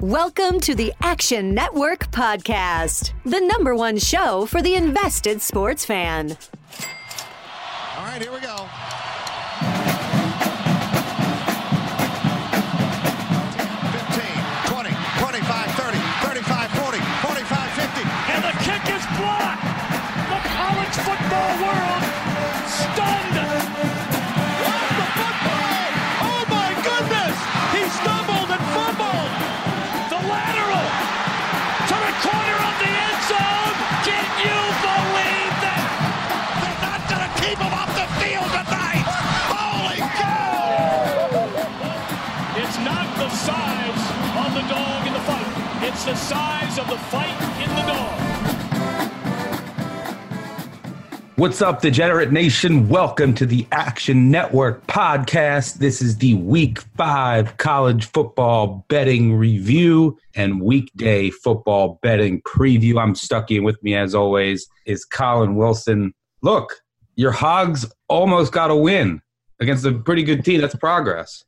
Welcome to the Action Network Podcast, the number one show for the invested sports fan. All right, here we go. The size of the fight in the dog. What's up, Degenerate Nation? Welcome to the Action Network podcast. This is the week five college football betting review and weekday football betting preview. I'm Stuckey with me, as always, is Collin Wilson. Look, your Hogs almost got a win against a pretty good team. That's progress.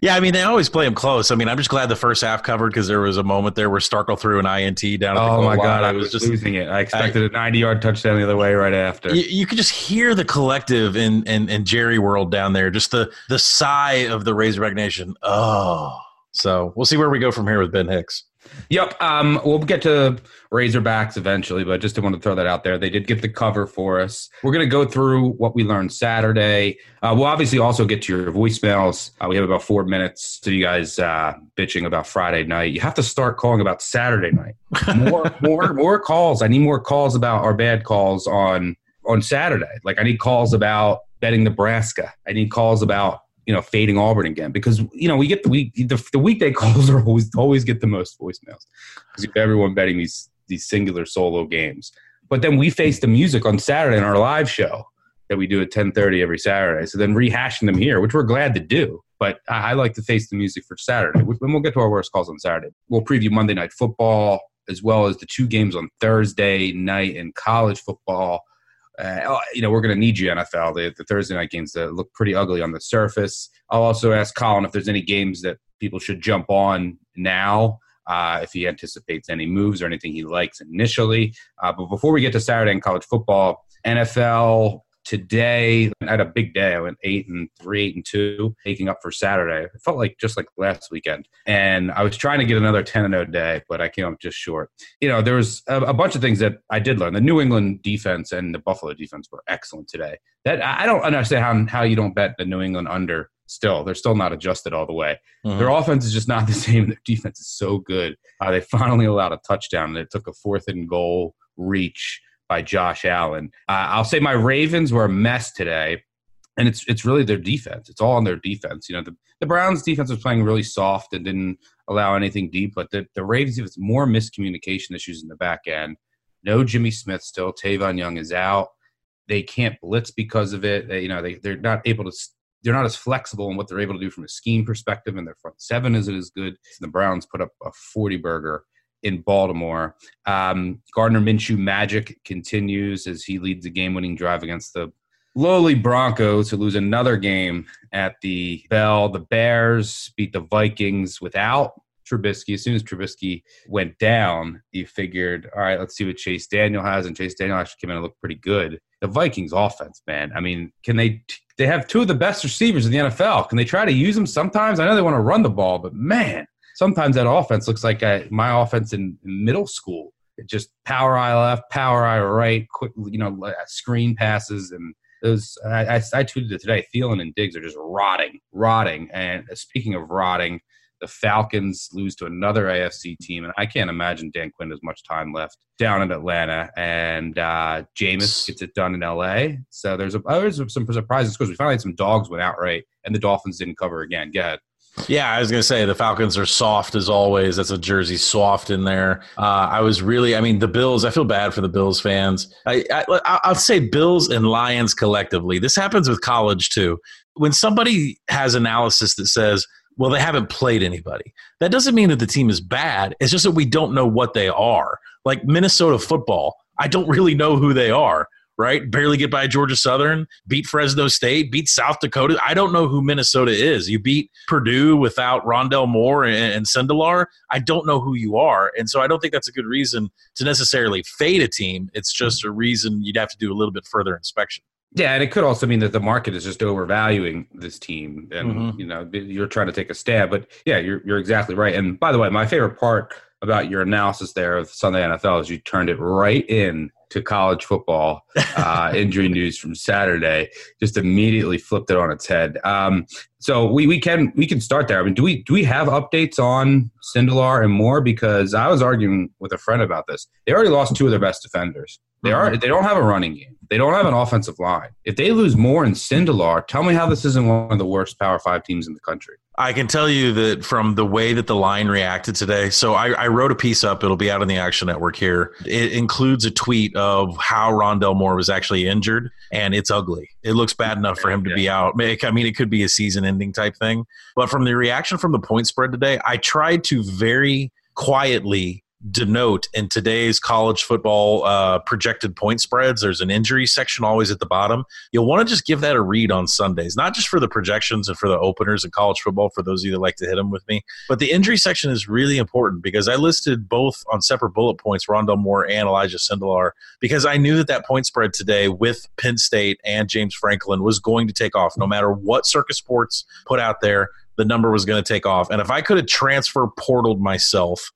Yeah, I mean they always play them close. I mean, I'm just glad the first half covered because there was a moment there where Starkel threw an INT down. At Oh my. God, I It was just losing it. I expected a 90 yard touchdown the other way right after. You, you could just hear the collective in, in in Jerry World down there. Just the the sigh of the Razorback Nation. Oh, so we'll see where we go from here with Ben Hicks. Yep. Um, we'll get to Razorbacks eventually, but just want to throw that out there. They did get the cover for us. We're going to go through what we learned Saturday. Uh, we'll obviously also get to your voicemails. Uh, we have about four minutes to you guys uh, bitching about Friday night. You have to start calling about Saturday night. More, more, more calls. I need more calls about our bad calls on on Saturday. Like I need calls about betting Nebraska. I need calls about you know fading Auburn again because you know we get the week the, the weekday calls are always always get the most voicemails because everyone betting these these singular solo games. But then we face the music on Saturday in our live show that we do at ten thirty every Saturday. So then rehashing them here, which we're glad to do. But I, I like to face the music for Saturday. We- And we'll get to our worst calls on Saturday. We'll preview Monday night football as well as the two games on Thursday night in college football. Uh, oh, you know, we're going to need you, NFL. The, the Thursday night games that look pretty ugly on the surface. I'll also ask Collin if there's any games that people should jump on now, uh, if he anticipates any moves or anything he likes initially. Uh, but before we get to Saturday in college football, NFL today, I had a big day. I went eight and three, eight and two, making up for Saturday. It felt like just like last weekend. And I was trying to get another 10 and 0 day, but I came up just short you know, there was a, a bunch of things that I did learn. The New England defense and the Buffalo defense were excellent today. That I don't understand how how you don't bet the New England under. Still, they're still not adjusted all the way. Their offense is just not the same. Their defense is so good. Uh, they finally allowed a touchdown, and it took a fourth and goal reach by Josh Allen. Uh, I'll say my Ravens were a mess today, and it's it's really their defense. It's all on their defense. You know, the, the Browns defense was playing really soft and didn't allow anything deep, but the, the Ravens defense more miscommunication issues in the back end. No Jimmy Smith still. Tavon Young is out. They can't blitz because of it. They, you know, they they're not able to. They're not as flexible in what they're able to do from a scheme perspective, and their front seven isn't as good. The Browns put up a forty burger in Baltimore. Um, Gardner Minshew magic continues as he leads the game-winning drive against the lowly Broncos, who lose another game at the Bell. The Bears beat the Vikings without Trubisky. As soon as Trubisky went down, you figured, all right, let's see what Chase Daniel has, and Chase Daniel actually came in and looked pretty good. The Vikings offense, man. I mean, can they? They have two of the best receivers in the NFL. Can they try to use them sometimes? I know they want to run the ball, but man, sometimes that offense looks like uh my offense in, middle school. It just power I left, power I right, quick, you know, uh, screen passes, and those. I, I, I tweeted it today. Thielen and Diggs are just rotting, rotting. And speaking of rotting, the Falcons lose to another AFC team, and I can't imagine Dan Quinn has much time left down in Atlanta. And uh, Jameis gets it done in LA. So there's a oh, there's some surprises because we finally had some dogs went outright, and the Dolphins didn't cover again. Go ahead. Yeah, I was going to say the Falcons are soft as always. That's a Jersey soft in there. Uh, I was really, I mean, the Bills. I feel bad for the Bills fans. I, I, I'll say Bills and Lions collectively. This happens with college too. When somebody has analysis that says, "Well, they haven't played anybody," that doesn't mean that the team is bad. It's just that we don't know what they are. Like Minnesota football, I don't really know who they are right? Barely get by Georgia Southern, beat Fresno State, beat South Dakota. I don't know who Minnesota is. You beat Purdue without Rondale Moore and, and Sindelar. I don't know who you are. And so I don't think that's a good reason to necessarily fade a team. It's just a reason you'd have to do a little bit further inspection. Yeah, and it could also mean that the market is just overvaluing this team, and Mhm. you know you're trying to take a stab. But yeah, you're you're exactly right. And by the way, my favorite part about your analysis there of Sunday NFL is you turned it right in to college football uh, injury news from Saturday. Just immediately flipped it on its head. Um, so we, we can we can start there. I mean, do we do we have updates on Sindelar and Moore? Because I was arguing with a friend about this. They already lost two of their best defenders. They are they don't have a running game. They don't have an offensive line. If they lose Moore in Sindelar, tell me how this isn't one of the worst Power Five teams in the country. I can tell you that from the way that the line reacted today. So I, I wrote a piece up. It'll be out on the Action Network here. It includes a tweet of how Rondale Moore was actually injured, and it's ugly. It looks bad enough for him to be out. I mean, it could be a season-ending type thing. But from the reaction from the point spread today, I tried to very quietly denote in today's college football uh, projected point spreads. There's an injury section always at the bottom. You'll want to just give that a read on Sundays, not just for the projections and for the openers in college football, for those of you that like to hit them with me, but the injury section is really important because I listed both on separate bullet points Rondale Moore and Elijah Sindelar because I knew that that point spread today with Penn State and James Franklin was going to take off no matter what Circa Sports put out there. The number was going to take off. And if I could have transfer portaled myself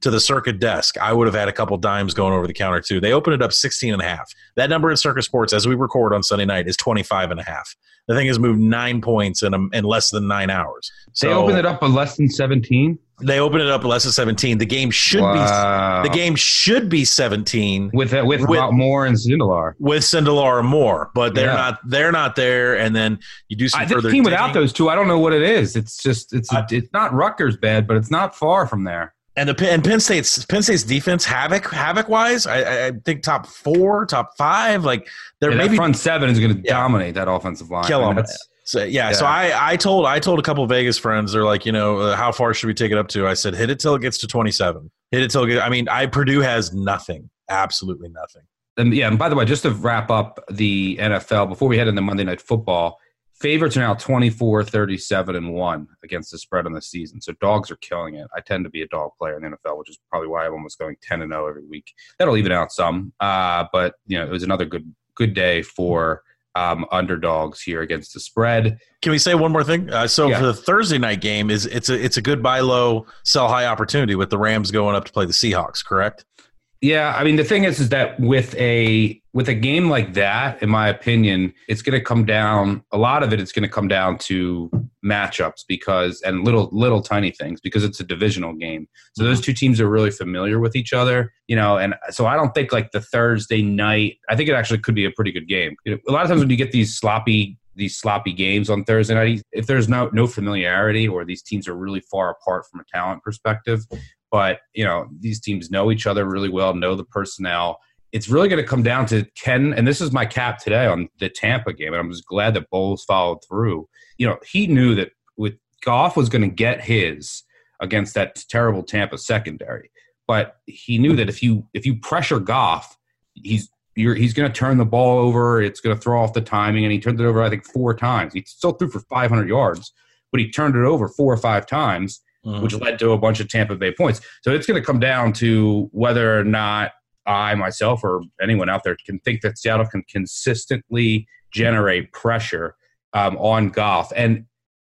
to the Circa desk, I would have had a couple dimes going over the counter too. They opened it up 16 and a half. That number in Circa Sports, as we record on Sunday night, is 25 and a half. The thing has moved nine points in, a, in less than nine hours. So, they opened it up at less than seventeen. They opened it up less than 17. The game should Wow. be the game should be 17 with uh, with, with- Moore and Sindelar. with Sindelar or Moore, but they're Yeah. not they're not there. And then you do some I, further team without those two, I don't know what it is. It's just it's I- it's not Rutgers bad, but it's not far from there. And the Penn- and Penn State's Penn State's defense havoc havoc wise, I- I, think top four, top five. Like they're Yeah, maybe front seven is going to Yeah. dominate that offensive line. Kill I mean, 'em. So yeah, so I I told I told a couple of Vegas friends they're like you know uh, how far should we take it up to? I said hit it till it gets to twenty seven. Hit it till it get, I mean I Purdue has nothing, absolutely nothing. And yeah, and by the way, just to wrap up the NFL before we head into Monday Night Football, favorites are now 24, 37, and 1 against the spread on the season. So dogs are killing it. I tend to be a dog player in the NFL, which is probably why I'm almost going 10 and 0 every week. That'll even out some. Uh, but, you know, it was another good good day for um, underdogs here against the spread. Can we say one more thing? Uh, so Yeah. for the Thursday night game, is it's a it's a good buy low, sell high opportunity with the Rams going up to play the Seahawks, correct? Yeah, I mean the thing is, is that with a with a game like that, in my opinion, it's going to come down. A lot of it it is going to come down to matchups because and little little tiny things because it's a divisional game. So those mm-hmm. two teams are really familiar with each other, you know. And so I don't think like the Thursday night. I think it actually could be a pretty good game. A lot of times when you get these sloppy these sloppy games on Thursday night, if there's no no familiarity or these teams are really far apart from a talent perspective, but you know these teams know each other really well know the personnel. It's really going to come down to ken and this is my cap today on the tampa game and i'm just glad that bowles followed through. You know he knew that with goff was going to get his against that terrible tampa secondary but he knew that if you if you pressure goff he's you're, he's going to turn the ball over it's going to throw off the timing and he turned it over i think four times. He still threw for 500 yards but he turned it over four or five times Mm-hmm. which led to a bunch of Tampa Bay points. So it's going to come down to whether or not I myself or anyone out there can think that Seattle can consistently generate pressure um, on Goff. And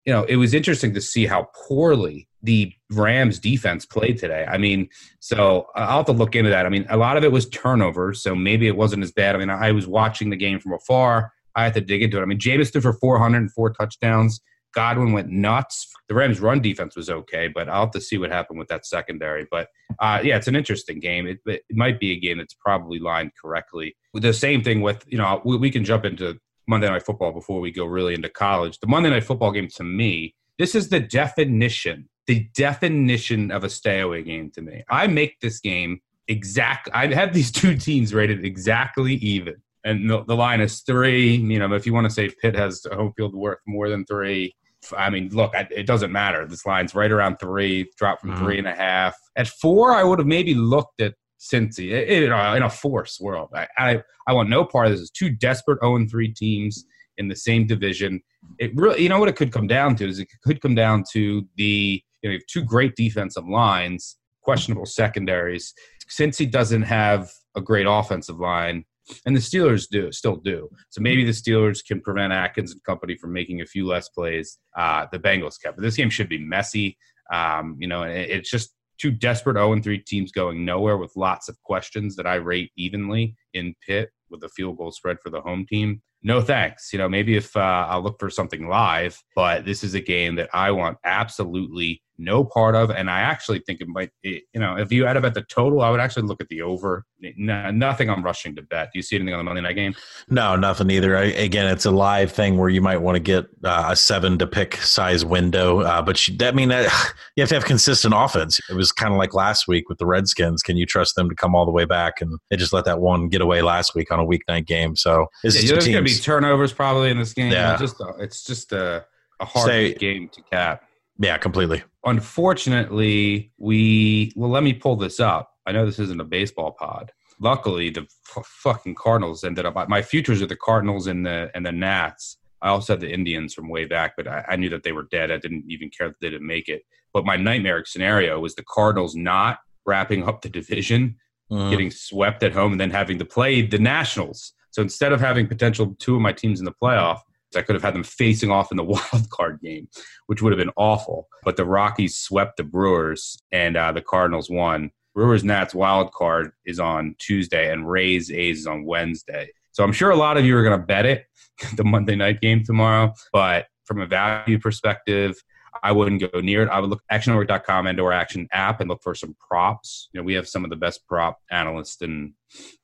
you know, it was interesting to see how poorly the Rams defense played today. I mean, so I'll have to look into that. I mean, a lot of it was turnovers, so maybe it wasn't as bad. I mean, I was watching the game from afar. I had to dig into it. I mean, Jameis threw for 404 touchdowns. Godwin went nuts. The Rams' run defense was okay, but I'll have to see what happened with that secondary. But uh, yeah, it's an interesting game. It, it might be a game that's probably lined correctly. The same thing with you know we, we can jump into Monday Night Football before we go really into college. The Monday Night Football game to me, this is the definition, the definition of a stay away game to me. I make this game exact. I have these two teams rated exactly even and the, the line is three. You know, if you want to say Pitt has a home field worth more than three, I mean, look, I, it doesn't matter. This line's right around three, dropped from Mhm. three and a half. At four, I would have maybe looked at Cincy in a, in a force world. I, I, I want no part of this. It's two desperate 0 3 teams in the same division. It really, you know what it could come down to is it could come down to the you know, you have two great defensive lines, questionable secondaries. Cincy doesn't have a great offensive line, and the Steelers do still do. So maybe the Steelers can prevent Atkins and company from making a few less plays. Uh, the Bengals kept. But this game should be messy. Um, you know, it, it's just two desperate 0 3 teams going nowhere with lots of questions that I rate evenly in Pitt with a field goal spread for the home team. No thanks. You know, maybe if uh, I'll look for something live, but this is a game that I want absolutely no part of. And I actually think it might, it, you know, if you add up at the total, I would actually look at the over. No, nothing I'm rushing to bet. Do you see anything on the Monday night game? No, nothing either. I, again, it's a live thing where you might want to get uh, a seven to pick size window. Uh, but you, that mean that you have to have consistent offense. It was kind of like last week with the Redskins. Can you trust them to come all the way back? And they just let that one get away last week on a weeknight game. So yeah, there's going to be turnovers probably in this game. Yeah. It's just, a, it's just a, a hard Say, game to cap. Yeah, completely. Unfortunately, we well. Let me pull this up. I know this isn't a baseball pod. Luckily, the f- fucking Cardinals ended up. My futures are the Cardinals and the and the Nats. I also had the Indians from way back, but I, I knew that they were dead. I didn't even care that they didn't make it. But my nightmare scenario was the Cardinals not wrapping up the division, uh-huh. getting swept at home, and then having to play the Nationals. So instead of having potential two of my teams in the playoff, I could have had them facing off in the wild card game, which would have been awful. But the Rockies swept the Brewers, and uh, the Cardinals won. Brewers Nats wild card is on Tuesday, and Rays A's is on Wednesday. So I'm sure a lot of you are going to bet it, the Monday night game tomorrow. But from a value perspective, I wouldn't go near it. I would look actionnetwork.com and or action app and look for some props. You know, we have some of the best prop analysts in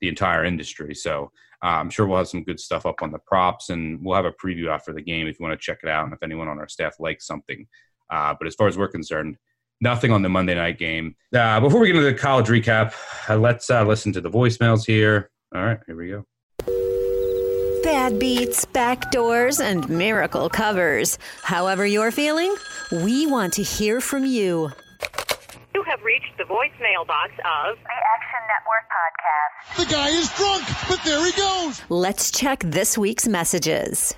the entire industry. So I'm sure we'll have some good stuff up on the props, and we'll have a preview after the game if you want to check it out, and if anyone on our staff likes something. Uh, but as far as we're concerned, nothing on the Monday night game. Uh, before we get into the college recap, uh, let's uh, listen to the voicemails here. All right, here we go. Bad beats, backdoors, and miracle covers. However, you're feeling, we want to hear from you. You have reached the voicemail box of the Action Network podcast. The guy is drunk, but there he goes. Let's check this week's messages.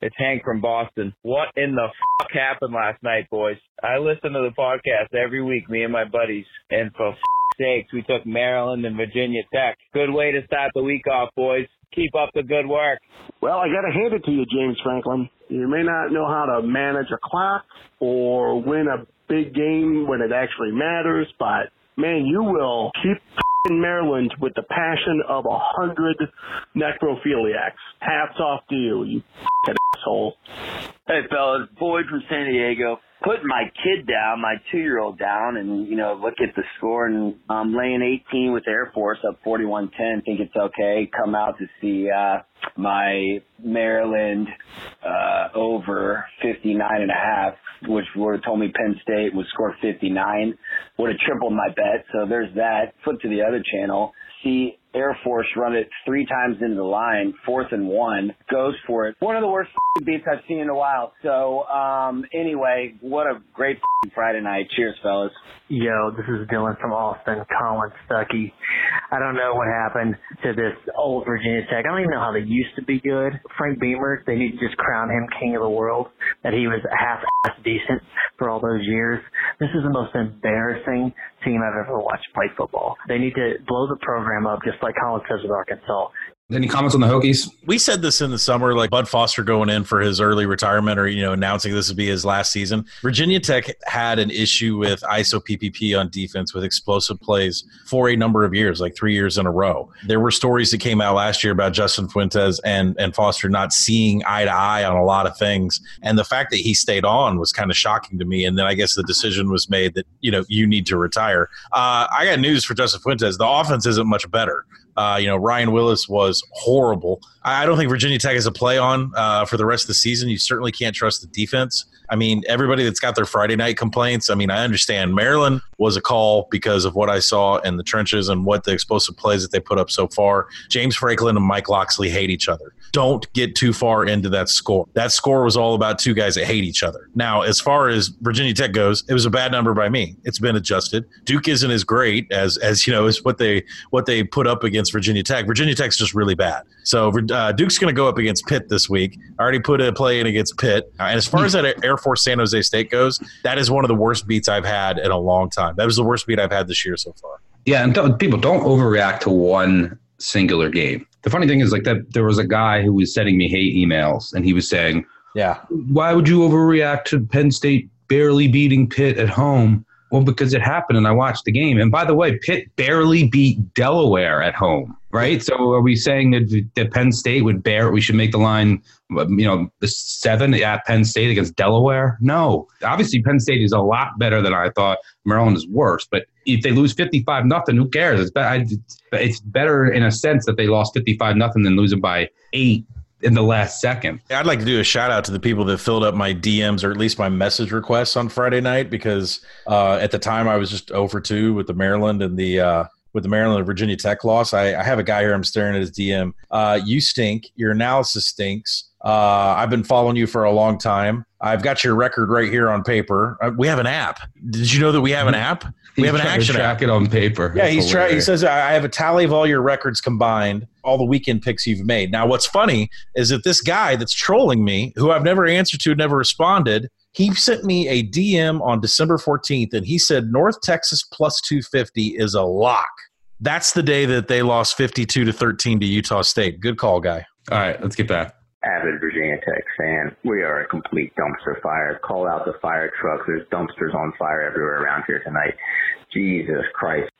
It's Hank from Boston. What in the fuck happened last night, boys? I listen to the podcast every week, me and my buddies, and for sakes, we took Maryland and Virginia Tech. Good way to start the week off, boys. Keep up the good work. Well, I got to hand it to you, James Franklin. You may not know how to manage a clock or win a big game when it actually matters, but man, you will keep in Maryland with the passion of a hundred necrophiliacs. Hats off to you, you asshole. Hey fellas, Boyd from San Diego. Putting my kid down, my two year old down, and you know, look at the score and I'm laying 18 with Air Force up 41-10. Think it's okay. Come out to see uh my Maryland uh over 59 and a half, which would have told me Penn State would score 59. Would have tripled my bet. So there's that. Flip to the other channel. See Air Force run it three times into the line, fourth and one, goes for it. One of the worst beats I've seen in a while. So, um, anyway, what a great Friday night. Cheers, fellas. Yo, this is Dylan from Austin, Collin Stuckey. I don't know what happened to this old Virginia Tech. I don't even know how they used to be good. Frank Beamer, they need to just crown him king of the world, that he was half-ass decent for all those years. This is the most embarrassing team I've ever watched play football. They need to blow the program up just like Collin says with Arkansas. Any comments on the Hokies? We said this in the summer, like Bud Foster going in for his early retirement or, you know, announcing this would be his last season. Virginia Tech had an issue with ISO PPP on defense with explosive plays for a number of years, like three years in a row. There were stories that came out last year about Justin Fuentes and, and Foster not seeing eye to eye on a lot of things. And the fact that he stayed on was kind of shocking to me. And then I guess the decision was made that, you know, you need to retire. Uh, I got news for Justin Fuentes. The offense isn't much better. Uh, you know, Ryan Willis was horrible I don't think Virginia Tech is a play on uh, for the rest of the season. You certainly can't trust the defense. I mean, everybody that's got their Friday night complaints. I mean, I understand Maryland was a call because of what I saw in the trenches and what the explosive plays that they put up so far. James Franklin and Mike Locksley hate each other. Don't get too far into that score. That score was all about two guys that hate each other. Now, as far as Virginia Tech goes, it was a bad number by me. It's been adjusted. Duke isn't as great as as you know as what they what they put up against Virginia Tech. Virginia Tech's just really bad. So uh, Duke's going to go up against Pitt this week. I already put a play in against Pitt. Uh, and as far as that Air Force San Jose State goes, that is one of the worst beats I've had in a long time. That was the worst beat I've had this year so far. Yeah, and don't, people don't overreact to one singular game. The funny thing is, like that, there was a guy who was sending me hate emails, and he was saying, "Yeah, why would you overreact to Penn State barely beating Pitt at home?" Well, because it happened, and I watched the game. And by the way, Pitt barely beat Delaware at home, right? So, are we saying that, that Penn State would bear? We should make the line, you know, the seven at Penn State against Delaware? No, obviously Penn State is a lot better than I thought. Maryland is worse, but if they lose fifty-five nothing, who cares? It's better. It's better in a sense that they lost fifty-five nothing than losing by eight in the last second. I'd like to do a shout out to the people that filled up my DMs or at least my message requests on Friday night because uh, at the time I was just over two with the Maryland and the uh, with the Maryland and Virginia Tech loss. I, I, have a guy here. I'm staring at his DM. Uh, you stink. Your analysis stinks. Uh, I've been following you for a long time. I've got your record right here on paper. Uh, we have an app. Did you know that we have an app? We have an action track app. it on paper. Yeah, he's trying. He says I have a tally of all your records combined, all the weekend picks you've made. Now, what's funny is that this guy that's trolling me, who I've never answered to, never responded. He sent me a DM on December 14th, and he said North Texas plus 250 is a lock. That's the day that they lost 52 to 13 to Utah State. Good call, guy. All right, let's get back. Avid Virginia Tech fan. We are a complete dumpster fire. Call out the fire trucks. There's dumpsters on fire everywhere around here tonight. Jesus Christ.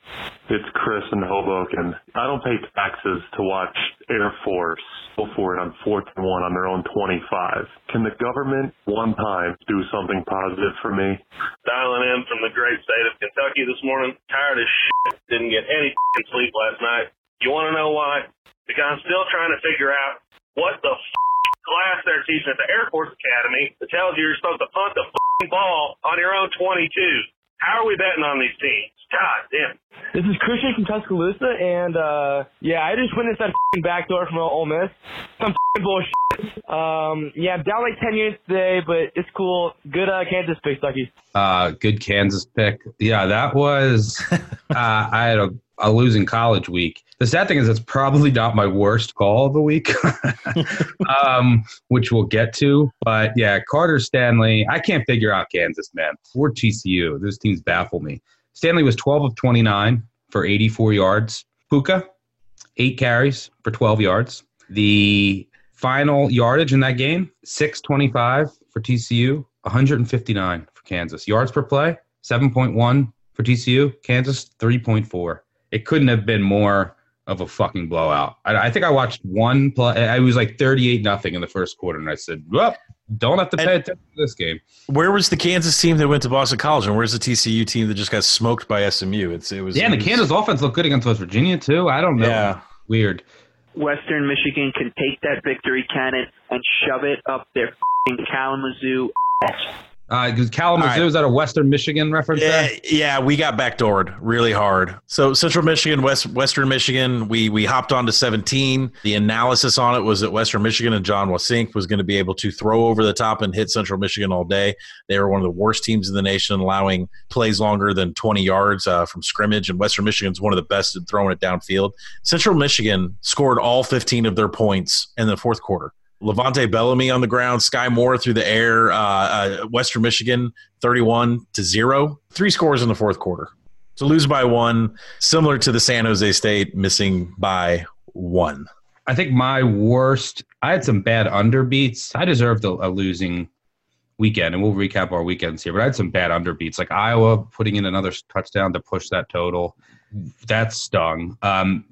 It's Chris in Hoboken. I don't pay taxes to watch Air Force go for it on fourth and one on their own 25. Can the government one time do something positive for me? Dialing in from the great state of Kentucky this morning. Tired as shit. Didn't get any sleep last night. You want to know why? Because I'm still trying to figure out what the f- class they're teaching at the Air Force Academy that tells you you're supposed to punt the f- ball on your own 22. How are we betting on these teams? God damn. This is Christian from Tuscaloosa, and uh yeah, I just witnessed that back door from Ole Miss. Some f***ing bullshit. Um, yeah, I'm down like 10 units today, but it's cool. Good uh, Kansas pick, Stuckey. Uh, good Kansas pick. Yeah, that was. uh, I had a, a losing college week. The sad thing is, it's probably not my worst call of the week, um, which we'll get to. But yeah, Carter Stanley. I can't figure out Kansas, man. Or TCU. Those teams baffle me. Stanley was 12 of 29 for 84 yards. Pooka, eight carries for 12 yards. The final yardage in that game, 625 for TCU, 159 for Kansas. Yards per play, 7.1 for TCU. Kansas, 3.4. It couldn't have been more of a fucking blowout. I, I think I watched one play. I was like 38 nothing in the first quarter, and I said, well, don't have to pay attention to this game. Where was the Kansas team that went to Boston College, and where's the TCU team that just got smoked by SMU? It's it was Yeah, and the Kansas offense looked good against West Virginia, too. I don't know. Yeah. Weird. Western Michigan can take that victory cannon and shove it up their fing Kalamazoo ass. Uh, because Kalamazoo, All right. is that a Western Michigan reference Yeah, there? yeah, we got backdoored really hard. So Central Michigan, West Western Michigan, we we hopped on to 17. The analysis on it was that Western Michigan and Jon Wassink was going to be able to throw over the top and hit Central Michigan all day. They were one of the worst teams in the nation, allowing plays longer than 20 yards uh, from scrimmage. And Western Michigan's one of the best at throwing it downfield. Central Michigan scored all 15 of their points in the fourth quarter. Levante Bellamy on the ground, Skyy Moore through the air. Uh, uh, Western Michigan, thirty-one to zero. Three scores in the fourth quarter. To lose by one, similar to the San Jose State missing by one. I think my worst. I had some bad underbeats. I deserved a, a losing weekend, and we'll recap our weekends here. But I had some bad underbeats, like Iowa putting in another touchdown to push that total. That stung. Um,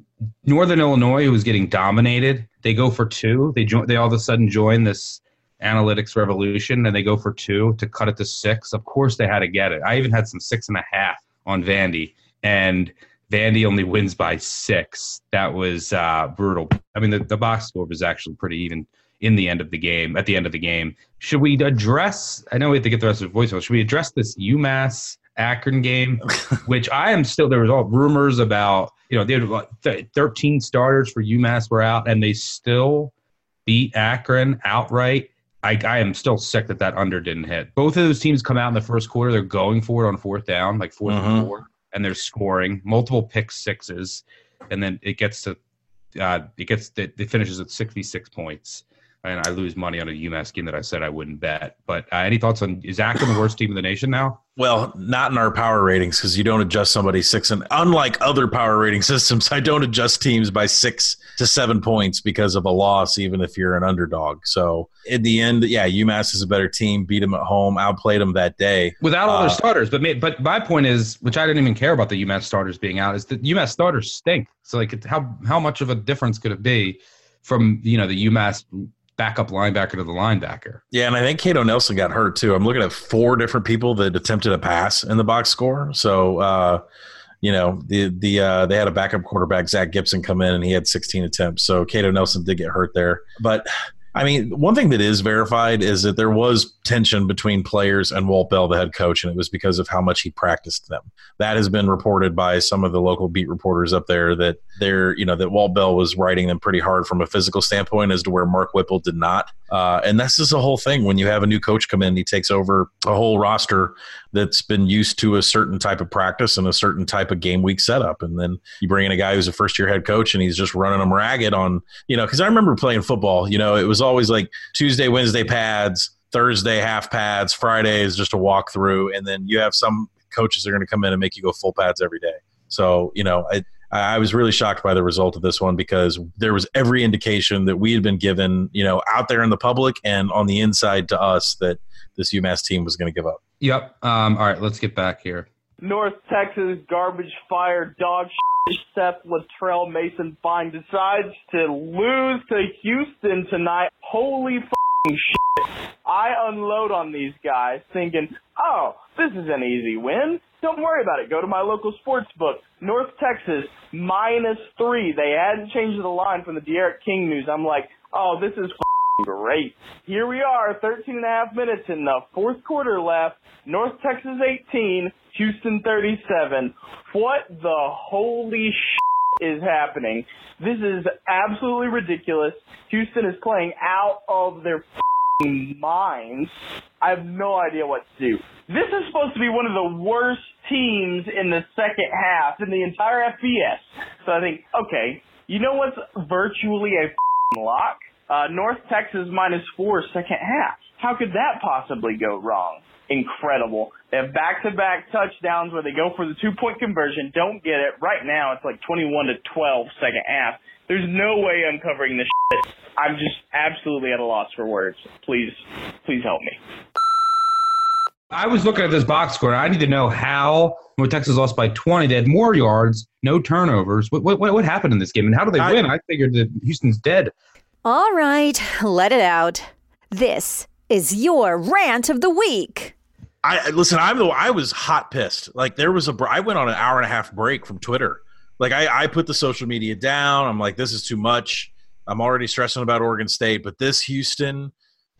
Northern Illinois, was getting dominated, they go for two. They join. They all of a sudden join this analytics revolution, and they go for two to cut it to six. Of course, they had to get it. I even had some six and a half on Vandy, and Vandy only wins by six. That was uh, brutal. I mean, the, the box score was actually pretty even in the end of the game. At the end of the game, should we address? I know we have to get the rest of the voicemail. Should we address this UMass Akron game, which I am still? There was all rumors about. You know, they had like th- 13 starters for UMass were out, and they still beat Akron outright. I, I am still sick that that under didn't hit. Both of those teams come out in the first quarter. They're going for it on fourth down, like 4th Mhm. and four, and they're scoring multiple pick sixes, and then it gets to uh, it gets it, it finishes at 66 points. And I lose money on a UMass game that I said I wouldn't bet. But uh, any thoughts on is Akron the worst team in the nation now? Well, not in our power ratings because you don't adjust somebody six and unlike other power rating systems, I don't adjust teams by six to seven points because of a loss, even if you're an underdog. So in the end, yeah, UMass is a better team, beat them at home, outplayed them that day without all Uh, their starters. But ma- but my point is, which I didn't even care about the UMass starters being out, is that UMass starters stink. So like, how how much of a difference could it be from you know the UMass backup linebacker to the linebacker? Yeah, and I think Kato Nelson got hurt too. I'm looking at four different people that attempted a pass in the box score. So, uh, you know, the the uh, they had a backup quarterback Zach Gibson come in and he had 16 attempts. So Kato Nelson did get hurt there, but. I mean, one thing that is verified is that there was tension between players and Walt Bell, the head coach, and it was because of how much he practiced them. That has been reported by some of the local beat reporters up there that they're, you know, that Walt Bell was writing them pretty hard from a physical standpoint as to where Mark Whipple did not. Uh, and that's just the whole thing. When you have a new coach come in, he takes over a whole roster that's been used to a certain type of practice and a certain type of game week setup. And then you bring in a guy who's a first year head coach and he's just running them ragged on, you know, because I remember playing football, you know, it was always like Tuesday, Wednesday pads, Thursday half pads, Friday is just a walkthrough. And then you have some coaches are going to come in and make you go full pads every day. So, you know, I, I was really shocked by the result of this one because there was every indication that we had been given, you know, out there in the public and on the inside to us that this UMass team was going to give up. Yep. Um, all right, let's get back here. North Texas garbage fire dog shit. Seth Latrell Mason Fine decides to lose to Houston tonight. Holy f***ing shit. I unload on these guys thinking, oh, this is an easy win. Don't worry about it. Go to my local sports book. North Texas minus three. They hadn't changed the line from the D'Eriq King news. I'm like, oh, this is great. Here we are, 13 and a half minutes in the fourth quarter left. North Texas 18, Houston 37. What the holy is happening? This is absolutely ridiculous. Houston is playing out of their minds. I have no idea what to do. This is supposed to be one of the worst teams in the second half in the entire FBS. So I think, okay, you know what's virtually a lock? Uh, North Texas minus four second half. How could that possibly go wrong? Incredible. They have back-to-back touchdowns where they go for the two-point conversion, don't get it. Right now it's like 21 to 12 second half. There's no way I'm covering this shit. I'm just absolutely at a loss for words. Please, please help me. I was looking at this box score. I need to know how North Texas lost by 20. They had more yards, no turnovers. What what, what happened in this game, and how do they win? I figured that Houston's dead. All right, let it out. This is your rant of the week. I listen. I'm the. I was hot pissed. Like there was a. I went on an hour and a half break from Twitter. Like I, I put the social media down. I'm like, this is too much. I'm already stressing about Oregon State, but this Houston,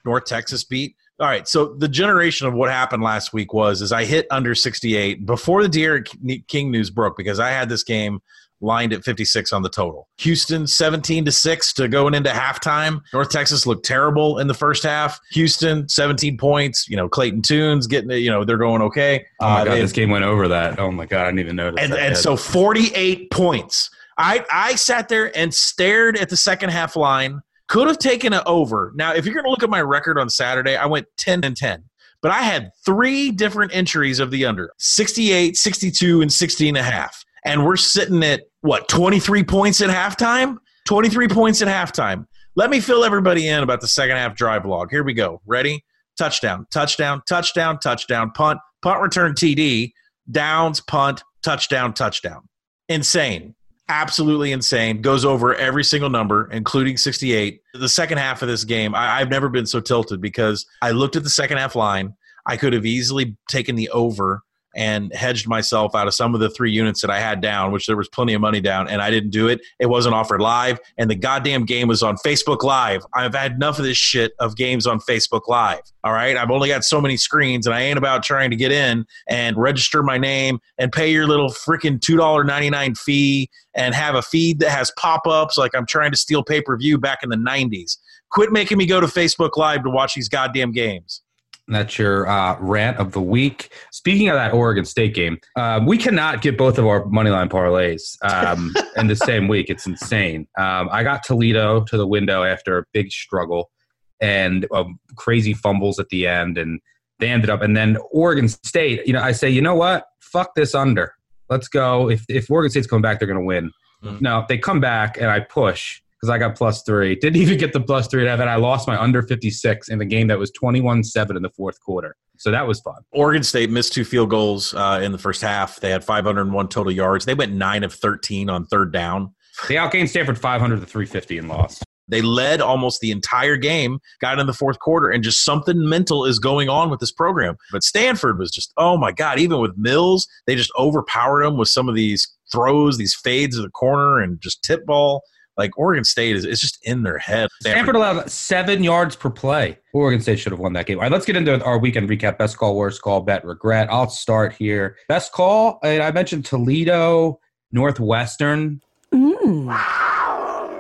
North Texas beat. All right. So the generation of what happened last week was is I hit under 68 before the D'Eriq King news broke because I had this game lined at 56 on the total. Houston 17 to 6 to going into halftime. North Texas looked terrible in the first half. Houston 17 points, you know, Clayton Tunes getting it, you know, they're going okay. Oh my Uh, god, they- this game went over that. Oh my god, I didn't even notice. and, that. and so 48 points. I, I sat there and stared at the second half line. Could have taken it over. Now, if you're going to look at my record on Saturday, I went 10 and 10. But I had three different entries of the under 68, 62, and 60 and a half. And we're sitting at what, 23 points at halftime? 23 points at halftime. Let me fill everybody in about the second half drive log. Here we go. Ready? Touchdown, touchdown, touchdown, touchdown, punt, punt return TD, downs, punt, touchdown, touchdown. Insane. Absolutely insane. Goes over every single number, including 68. The second half of this game, I, I've never been so tilted because I looked at the second half line. I could have easily taken the over and hedged myself out of some of the three units that I had down, which there was plenty of money down, and I didn't do it. It wasn't offered live, and the goddamn game was on Facebook Live. I've had enough of this shit of games on Facebook Live. All right, I've only got so many screens, and I ain't about trying to get in and register my name and pay your little freaking two dollar ninety nine fee and have a feed that has pop ups like I'm trying to steal pay per view back in the '90s. Quit making me go to Facebook Live to watch these goddamn games. That's your uh, rant of the week. Speaking of that Oregon State game, uh, we cannot get both of our moneyline parlays um, in the same week. It's insane. Um, I got Toledo to the window after a big struggle and uh, crazy fumbles at the end, and they ended up. And then Oregon State, you know, I say, you know what? Fuck this under. Let's go. If if Oregon State's coming back, they're going to win. Mm. No, they come back, and I push because I got plus three. Didn't even get the plus three, and then I lost my under 56 in the game that was 21 7 in the fourth quarter. So that was fun. Oregon State missed two field goals uh, in the first half. They had 501 total yards. They went nine of 13 on third down. They outgained Stanford 500 to 350 and lost. They led almost the entire game, got in the fourth quarter, and just something mental is going on with this program. But Stanford was just, oh my God, even with Mills, they just overpowered them with some of these throws, these fades of the corner, and just tip ball. Like Oregon State is it's just in their head. Stanford allowed seven yards per play. Oregon State should have won that game. All right, let's get into our weekend recap. Best call, worst call, bet, regret. I'll start here. Best call, and I mentioned Toledo, Northwestern. Mm.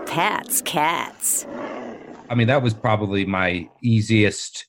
Pats, cats. I mean, that was probably my easiest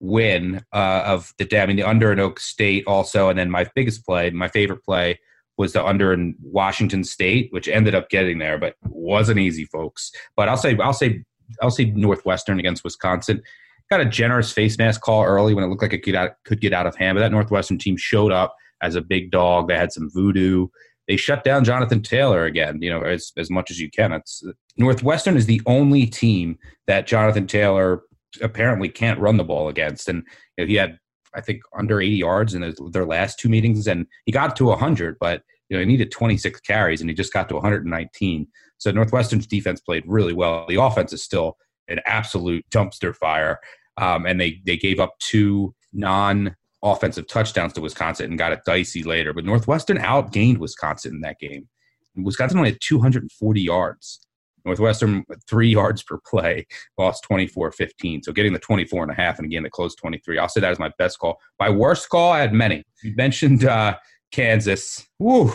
win uh, of the day. I mean, the under and Oak State also, and then my biggest play, my favorite play was the under in Washington State, which ended up getting there, but wasn't easy, folks. But I'll say, I'll say, I'll say Northwestern against Wisconsin. Got a generous face mask call early when it looked like it could, out, could get out of hand, but that Northwestern team showed up as a big dog. They had some voodoo. They shut down Jonathan Taylor again, you know, as, as much as you can. It's Northwestern is the only team that Jonathan Taylor apparently can't run the ball against. And you know, he had, I think, under 80 yards in their last two meetings, and he got to 100, but you know, he needed 26 carries, and he just got to 119. So Northwestern's defense played really well. The offense is still an absolute dumpster fire, um, and they they gave up two non offensive touchdowns to Wisconsin and got it dicey later. But Northwestern outgained Wisconsin in that game. Wisconsin only had 240 yards. Northwestern, three yards per play, lost 24 15. So getting the 24 and a half, and again, the close 23. I'll say that as my best call. My worst call, I had many. You mentioned uh, Kansas. Woo,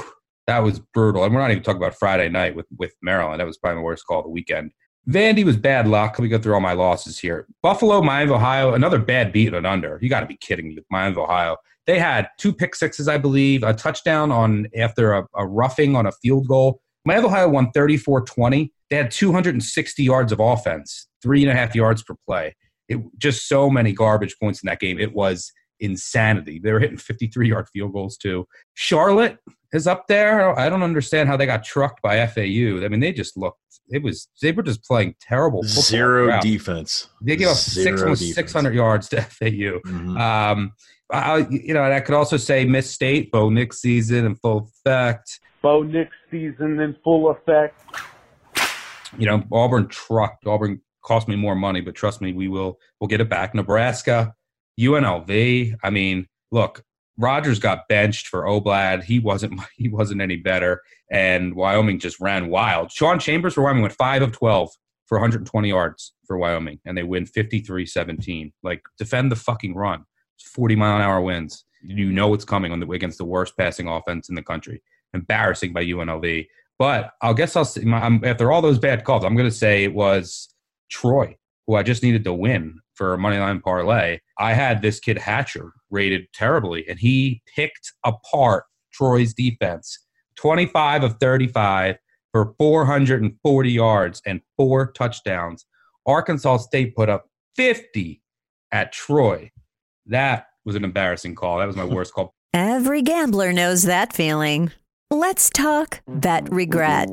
that was brutal. And we're not even talking about Friday night with, with Maryland. That was probably my worst call of the weekend. Vandy was bad luck. Let me go through all my losses here. Buffalo, Miami, Ohio, another bad beat and under. You got to be kidding me Miami, Ohio. They had two pick sixes, I believe, a touchdown on after a, a roughing on a field goal. Miami, Ohio won 34 20. They had 260 yards of offense, three and a half yards per play. It just so many garbage points in that game. It was insanity. They were hitting 53 yard field goals too. Charlotte is up there. I don't understand how they got trucked by FAU. I mean, they just looked. It was they were just playing terrible. football Zero defense. They gave up six almost 600 yards to FAU. Mhm. Um, I, you know, and I could also say Miss State, Bo Nix season in full effect. Bo Nix season in full effect. You know, Auburn trucked. Auburn cost me more money, but trust me, we will we'll get it back. Nebraska, UNLV. I mean, look, Rogers got benched for Oblad. He wasn't he wasn't any better, and Wyoming just ran wild. Sean Chambers for Wyoming went five of twelve for 120 yards for Wyoming, and they win 53-17. Like defend the fucking run. 40 mile an hour winds. You know it's coming on the against the worst passing offense in the country. Embarrassing by UNLV. But I guess I'll my, I'm, after all those bad calls, I'm going to say it was Troy, who I just needed to win for a money line parlay. I had this kid Hatcher rated terribly, and he picked apart Troy's defense. 25 of 35 for 440 yards and four touchdowns. Arkansas State put up 50 at Troy. That was an embarrassing call. That was my worst call. Every gambler knows that feeling. Let's talk bet regret.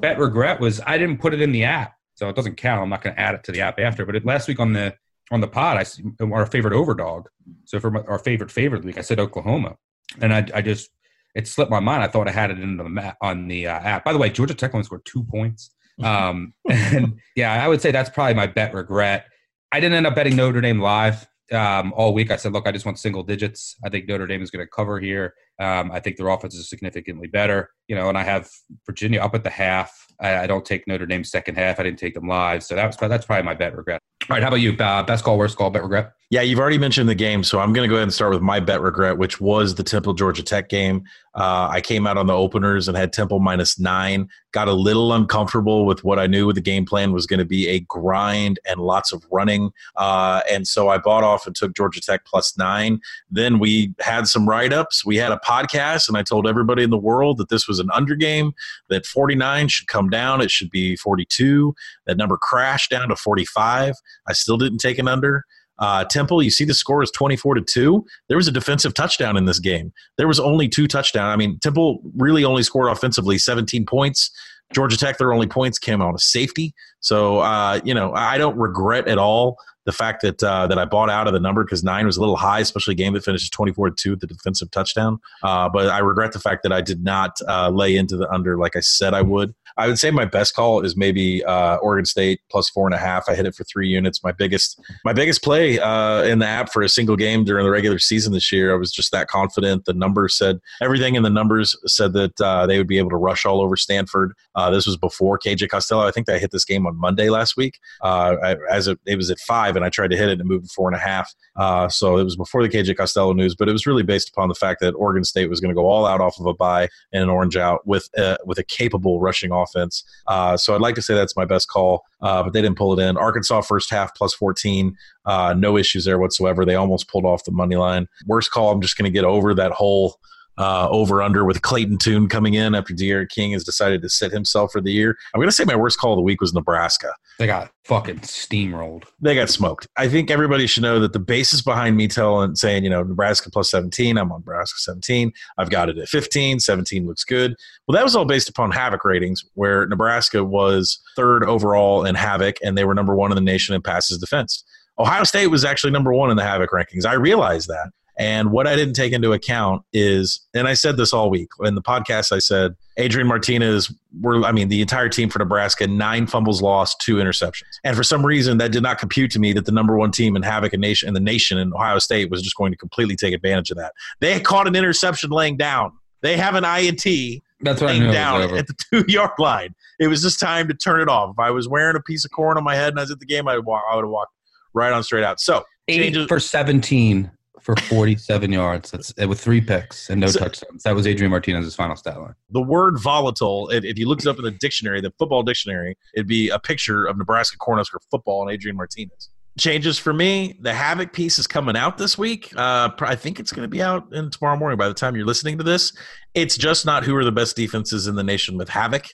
Bet regret was I didn't put it in the app, so it doesn't count. I'm not going to add it to the app after. But it, last week on the on the pod, I s- our favorite overdog. So for my, our favorite favorite week, I said Oklahoma, and I, I just it slipped my mind. I thought I had it in the map on the uh, app. By the way, Georgia Tech only scored two points. Um, and yeah, I would say that's probably my bet regret. I didn't end up betting Notre Dame live. Um, all week. I said, look, I just want single digits. I think Notre Dame is going to cover here. Um, I think their offense is significantly better, you know, and I have Virginia up at the half. I, I, don't take Notre Dame second half. I didn't take them live, so that was that's probably my bet regret. All right, how about you? Uh, best call, worst call, bet regret. Yeah, you've already mentioned the game, so I'm going to go ahead and start with my bet regret, which was the Temple Georgia Tech game. Uh, I came out on the openers and had Temple minus nine. Got a little uncomfortable with what I knew the game plan was going to be a grind and lots of running, uh, and so I bought off and took Georgia Tech plus nine. Then we had some write ups. We had a podcast, and I told everybody in the world that this was an under game. That 49 should come down. It should be 42. That number crashed down to 45. I still didn't take an under. Uh, Temple, you see the score is 24 to 2. There was a defensive touchdown in this game. There was only two touchdowns. I mean, Temple really only scored offensively 17 points. Georgia Tech, their only points came out of safety. So, uh, you know, I don't regret at all the fact that uh, that I bought out of the number because nine was a little high, especially a game that finishes 24 to 2 with the defensive touchdown. Uh, but I regret the fact that I did not uh, lay into the under like I said I would. I would say my best call is maybe uh, Oregon State plus four and a half. I hit it for three units. My biggest my biggest play uh, in the app for a single game during the regular season this year. I was just that confident. The numbers said everything in the numbers said that uh, they would be able to rush all over Stanford. Uh, this was before KJ Costello. I think I hit this game on Monday last week. Uh, I, as it, it, was at five, and I tried to hit it and move to four and a half. Uh, so it was before the KJ Costello news, but it was really based upon the fact that Oregon State was going to go all out off of a bye and an orange out with with a capable rushing offense offense. Uh, so I'd like to say that's my best call, uh, but they didn't pull it in. Arkansas first half plus 14, uh, no issues there whatsoever. They almost pulled off the money line. Worst call, I'm just going to get over that whole uh, over under with Clayton Tune coming in after D'Eriq King has decided to sit himself for the year. I'm going to say my worst call of the week was Nebraska. They got fucking steamrolled. They got smoked. I think everybody should know that the basis behind me telling saying, you know, Nebraska plus 17, I'm on Nebraska 17. I've got it at 15. 17 looks good. Well, that was all based upon Havoc ratings, where Nebraska was third overall in Havoc, and they were number one in the nation in passes defense. Ohio State was actually number one in the Havoc rankings. I realized that. And what I didn't take into account is, and I said this all week in the podcast, I said Adrian Martinez, were, I mean, the entire team for Nebraska, nine fumbles lost, two interceptions. And for some reason, that did not compute to me that the number one team in Havoc and nation in the nation in Ohio State was just going to completely take advantage of that. They caught an interception laying down. They have an INT that's what laying down at the two yard line. It was just time to turn it off. If I was wearing a piece of corn on my head and I was at the game, I would, walk, I would have walked right on straight out. So eight changes. for 17 for 47 yards. That's uh, with three picks and no so, touchdowns. That was Adrian Martinez's final stat line. The word volatile, if you look it up in the dictionary, the football dictionary, it'd be a picture of Nebraska Cornhusker football and Adrian Martinez. Changes for me. The Havoc piece is coming out this week. Uh, I think it's going to be out in tomorrow morning by the time you're listening to this. It's just not who are the best defenses in the nation with Havoc.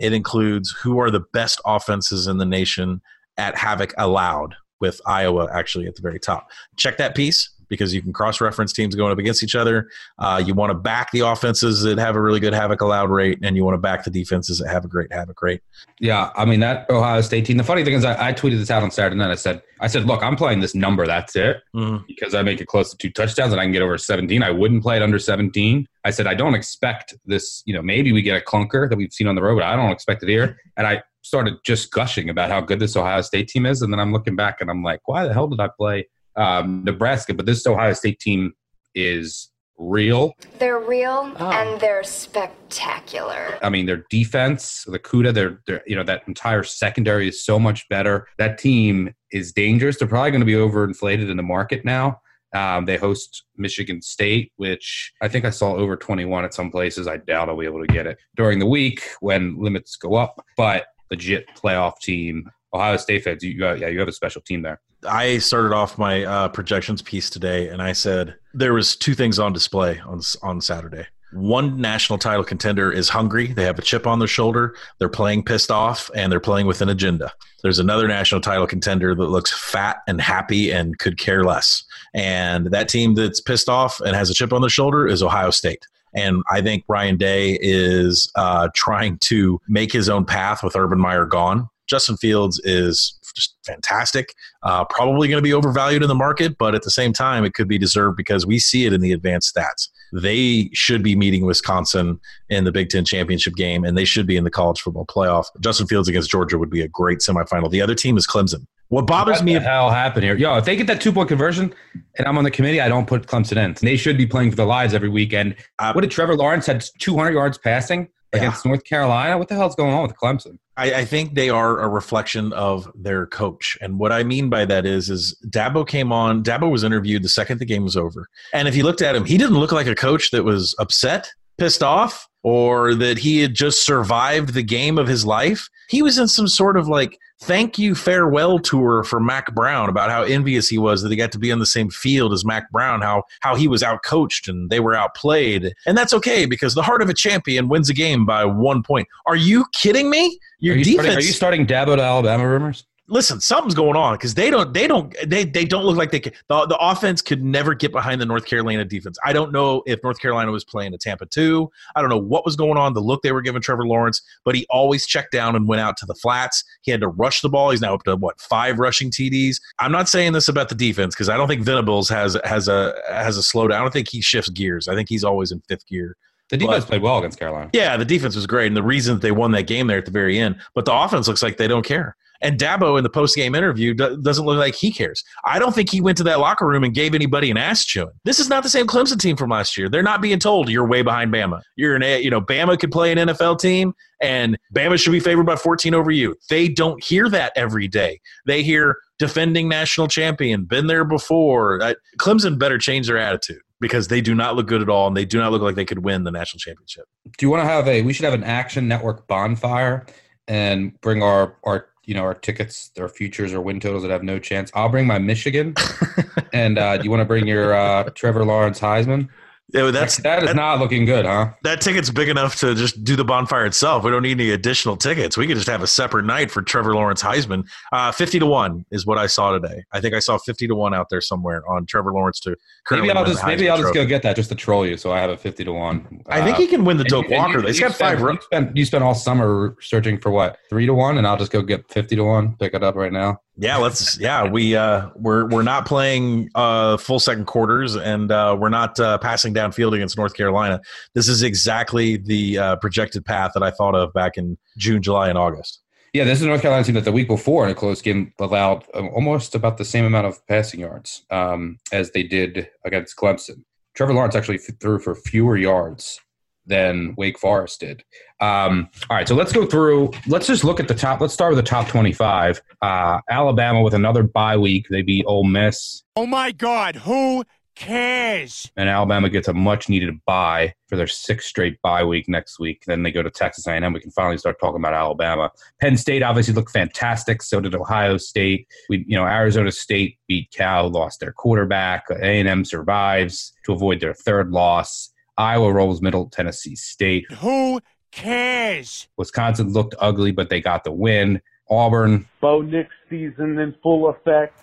It includes who are the best offenses in the nation at Havoc allowed with Iowa actually at the very top. Check that piece because you can cross reference teams going up against each other. Uh, you want to back the offenses that have a really good havoc allowed rate, and you want to back the defenses that have a great havoc rate. Yeah, I mean that Ohio State team. The funny thing is, I, I tweeted this out on Saturday night. I said, I said, look, I'm playing this number. That's it, mm-hmm. because I make it close to two touchdowns and I can get over 17. I wouldn't play it under 17. I said, I don't expect this. You know, maybe we get a clunker that we've seen on the road, but I don't expect it here. And I started just gushing about how good this Ohio State team is, and then I'm looking back and I'm like, why the hell did I play um, Nebraska, but this Ohio State team is real. They're real oh. and they're spectacular. I mean, their defense, the Okudah, their, their, you know, that entire secondary is so much better. That team is dangerous. They're probably going to be overinflated in the market now. Um, they host Michigan State, which I think I saw over 21 at some places. I doubt I'll be able to get it during the week when limits go up, but legit playoff team. Ohio State fans, you, you yeah, you have a special team there. I started off my uh, projections piece today, and I said there was two things on display on on Saturday. One national title contender is hungry; they have a chip on their shoulder. They're playing pissed off, and they're playing with an agenda. There's another national title contender that looks fat and happy and could care less. And that team that's pissed off and has a chip on their shoulder is Ohio State. And I think Ryan Day is uh, trying to make his own path with Urban Meyer gone. Justin Fields is just fantastic. Uh, probably going to be overvalued in the market, but at the same time, it could be deserved because we see it in the advanced stats. They should be meeting Wisconsin in the Big Ten championship game, and they should be in the college football playoff. Justin Fields against Georgia would be a great semifinal. The other team is Clemson. What bothers what me? the hell happened here? Yo, if they get that two point conversion, and I'm on the committee, I don't put Clemson in. They should be playing for their lives every weekend. Uh, what did Trevor Lawrence had 200 yards passing against North Carolina? What the hell's going on with Clemson? I, I, think they are a reflection of their coach. And what I mean by that is, is Dabo came on. Dabo was interviewed the second the game was over, and if you looked at him, he didn't look like a coach that was upset, pissed off, or that he had just survived the game of his life. He was in some sort of like thank you farewell tour for Mack Brown about how envious he was that he got to be on the same field as Mack Brown, how how he was outcoached and they were outplayed. And that's okay because the heart of a champion wins a game by one point. Are you kidding me? Your are you defense starting, are you starting Dabo to Alabama rumors? Listen, something's going on because they don't they don't they they don't look like they can. The, the offense could never get behind the North Carolina defense. I don't know if North Carolina was playing a Tampa two. I don't know what was going on. The look they were giving Trevor Lawrence, but he always checked down and went out to the flats. He had to rush the ball. He's now up to what five rushing TDs. I'm not saying this about the defense because I don't think Venables has has a has a slowdown. I don't think he shifts gears. I think he's always in fifth gear. The defense but, played well against Carolina. Yeah, the defense was great, and the reason they won that game there at the very end. But the offense looks like they don't care. And Dabo in the post game interview doesn't look like he cares. I don't think he went to that locker room and gave anybody an ass chewing. This is not the same Clemson team from last year. They're not being told you're way behind Bama. You're an you know Bama could play an NFL team and Bama should be favored by 14 over you. They don't hear that every day. They hear defending national champion, been there before. Clemson better change their attitude because they do not look good at all and they do not look like they could win the national championship. Do you want to have a we should have an action network bonfire and bring our our you know our tickets, our futures or win totals that have no chance. I'll bring my Michigan, and uh, do you want to bring your uh, Trevor Lawrence Heisman? Yeah, that's that is that, not looking good, huh? That ticket's big enough to just do the bonfire itself. We don't need any additional tickets. We could just have a separate night for Trevor Lawrence Heisman. Uh, fifty to one is what I saw today. I think I saw fifty to one out there somewhere on Trevor Lawrence to. Maybe I'll just maybe I'll just go get that just to troll you. So I have a fifty to one. I think he can win the Doak Walker. You, He's got five. You spent, you spent all summer searching for what three to one, and I'll just go get fifty to one. Pick it up right now. Yeah, let's. Yeah, we uh, we're we're not playing uh, full second quarters, and uh, we're not uh, passing downfield against North Carolina. This is exactly the uh, projected path that I thought of back in June, July, and August. Yeah, this is North Carolina team that the week before in a close game allowed uh, almost about the same amount of passing yards um, as they did against Clemson. Trevor Lawrence actually threw for fewer yards than Wake Forest did. Um, all right, so let's go through. Let's just look at the top. Let's start with the top 25. Uh, Alabama with another bye week. They beat Ole Miss. Oh my God, who cares? And Alabama gets a much needed bye for their sixth straight bye week next week. Then they go to Texas A&M. We can finally start talking about Alabama. Penn State obviously looked fantastic. So did Ohio State. We, you know, Arizona State beat Cal, lost their quarterback. A&M survives to avoid their third loss. Iowa rolls Middle Tennessee State. Who cares? Wisconsin looked ugly, but they got the win. Auburn. Bo Nix season in full effect.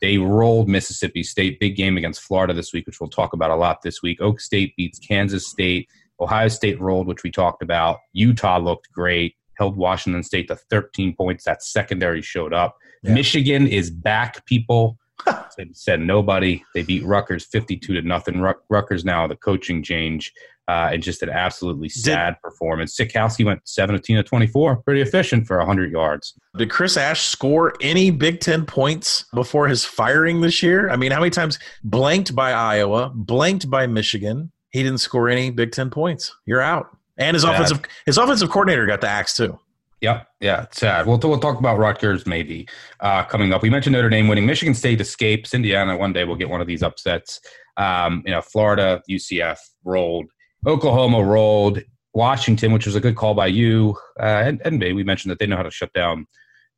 They rolled Mississippi State. Big game against Florida this week, which we'll talk about a lot this week. Oak State beats Kansas State. Ohio State rolled, which we talked about. Utah looked great. Held Washington State to 13 points. That secondary showed up. Yeah. Michigan is back, people. Said nobody. They beat Rutgers 52 to nothing. Rutgers now the coaching change uh, and just an absolutely sad did, performance. Sitkowski went 17 to 24, pretty efficient for 100 yards. Did Chris Ash score any Big Ten points before his firing this year? I mean, how many times blanked by Iowa, blanked by Michigan? He didn't score any Big Ten points. You're out. And his offensive his offensive coordinator got the axe too. Yep. Yeah. It's sad. We'll, we'll talk about Rutgers maybe uh, coming up. We mentioned Notre Dame winning. Michigan State escapes. Indiana one day will get one of these upsets. Um, you know, Florida, UCF rolled. Oklahoma rolled. Washington, which was a good call by you uh, and, and me. We mentioned that they know how to shut down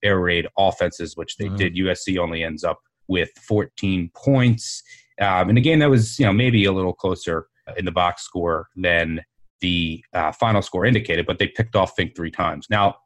air raid offenses, which they mm-hmm. did. USC only ends up with 14 points um, in a game that was, you know, maybe a little closer in the box score than the uh, final score indicated, but they picked off Fink three times. Now,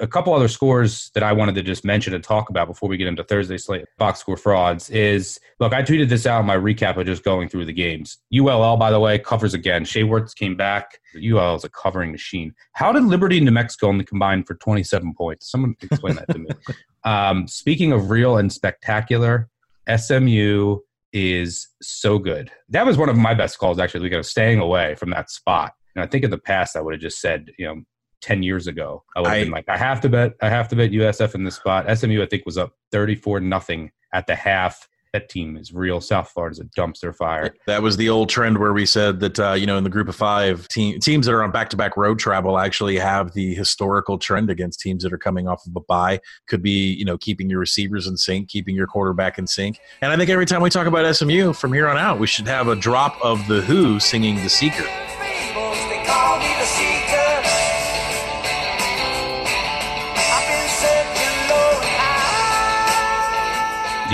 a couple other scores that I wanted to just mention and talk about before we get into Thursday slate box score frauds is look, I tweeted this out in my recap of just going through the games. ULL, by the way, covers again. Shai Werts came back. ULL is a covering machine. How did Liberty and New Mexico only combine for 27 points? Someone explain that to me. Um, speaking of real and spectacular, SMU is so good. That was one of my best calls, actually, We got staying away from that spot. And I think in the past, I would have just said, you know, 10 years ago, I would have been like, I have to bet, I have to bet USF in this spot. SMU, I think, was up 34 nothing at the half. That team is real. South Florida's a dumpster fire. That was the old trend where we said that uh, you know in the group of five team, teams that are on back-to-back road travel actually have the historical trend against teams that are coming off of a bye. Could be you know keeping your receivers in sync, keeping your quarterback in sync. And I think every time we talk about SMU from here on out, we should have a drop of the Who singing "The Seeker."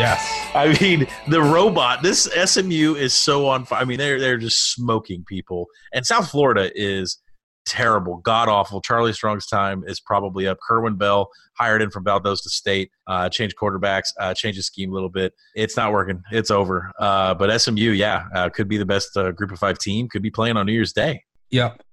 Yes. I mean, the robot. This SMU is so on fire. I mean, they're they're just smoking people, and South Florida is terrible, god awful. Charlie Strong's time is probably up. Kerwin Bell hired in from Valdosta State, uh, changed quarterbacks, uh, changed the scheme a little bit. It's not working. It's over. Uh, but SMU, yeah, uh, could be the best uh, Group of Five team. Could be playing on New Year's Day. Yep.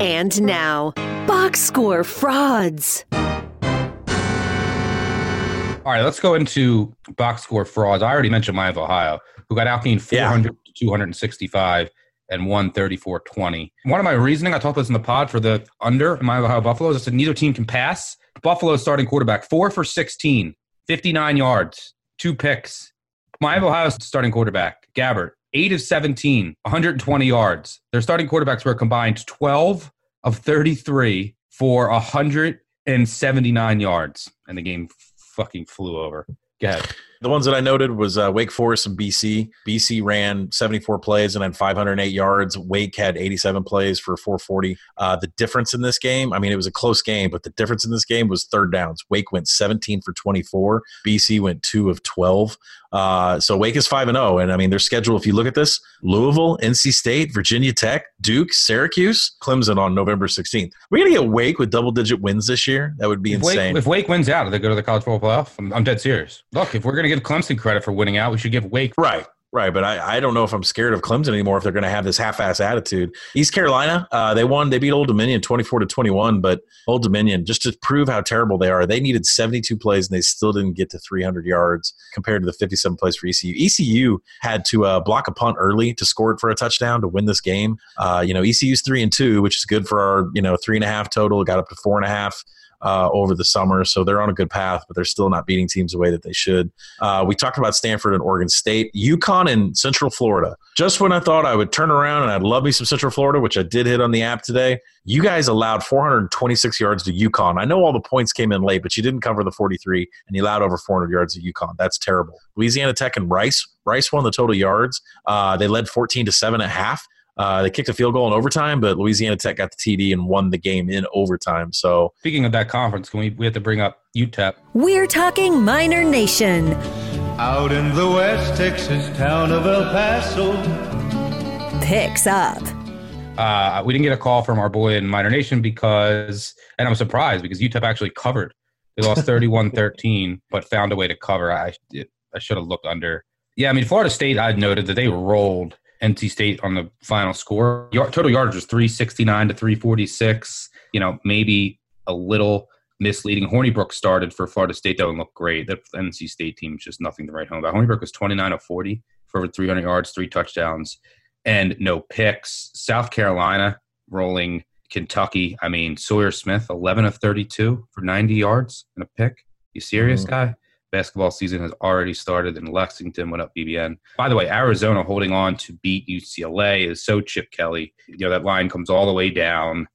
And now, box score frauds. All right, let's go into box score frauds. I already mentioned Miami of Ohio, who got outgained 400 to 265 and won 34 20. One of my reasoning, I talked about this in the pod for the under Miami of Ohio Buffaloes, I said neither team can pass. Buffalo starting quarterback, four for 16, 59 yards, two picks. Miami of Ohio starting quarterback, Gabbert, 8 of 17, 120 yards. Their starting quarterbacks were combined 12 of 33 for 179 yards, and the game fucking flew over. Go ahead. The ones that I noted was uh, Wake Forest and BC. BC ran 74 plays and had 508 yards. Wake had 87 plays for 440. Uh, the difference in this game, I mean, it was a close game, but the difference in this game was third downs. Wake went 17 for 24. BC went 2 of 12. Uh, so Wake is 5 and 0. And I mean, their schedule, if you look at this Louisville, NC State, Virginia Tech, Duke, Syracuse, Clemson on November 16th. We're going to get Wake with double digit wins this year. That would be If Wake, insane. if Wake wins out, do they go to the college football playoff? I'm, I'm dead serious. Look, if we're going to give Clemson credit for winning out, we should give Wake. Right. Right, but I, I don't know if I'm scared of Clemson anymore if they're going to have this half-ass attitude. East Carolina, uh, they won. They beat Old Dominion 24 to 21, but Old Dominion just to prove how terrible they are, they needed 72 plays and they still didn't get to 300 yards compared to the 57 plays for ECU. ECU had to uh, block a punt early to score it for a touchdown to win this game. Uh, you know, ECU's three and two, which is good for our you know three and a half total. Got up to four and a half uh, over the summer. So they're on a good path, but they're still not beating teams the way that they should. Uh, we talked about Stanford and Oregon State, UConn and Central Florida. Just when I thought I would turn around and I'd love me some Central Florida, which I did hit on the app today, you guys allowed 426 yards to UConn. I know all the points came in late, but you didn't cover the 43, and you allowed over 400 yards to UConn. That's terrible. Louisiana Tech and Rice. Rice won the total yards. Uh, they led 14 to seven at half. Uh, they kicked a field goal in overtime, but Louisiana Tech got the TD and won the game in overtime. So, Speaking of that conference, can we we have to bring up UTEP? We're talking Miner Nation. Out in the West Texas town of El Paso. Picks up. Uh, we didn't get a call from our boy in Miner Nation because, and I'm surprised because UTEP actually covered. They lost 31 13, but found a way to cover. I, I should have looked under. Yeah, I mean, Florida State, I noted that they rolled NC State on the final score. Yard, total yardage was 369 to 346. You know, maybe a little misleading. Hornibrook started for Florida State, though, and looked great. That NC State team is just nothing to write home about. Hornibrook was 29 of 40 for over 300 yards, three touchdowns, and no picks. South Carolina rolling Kentucky. I mean, Sawyer Smith, 11 of 32 for 90 yards and a pick. You serious, Mhm. guy? Basketball season has already started in Lexington. Went up BBN. By the way, Arizona holding on to beat UCLA is so Chip Kelly. You know that line comes all the way down.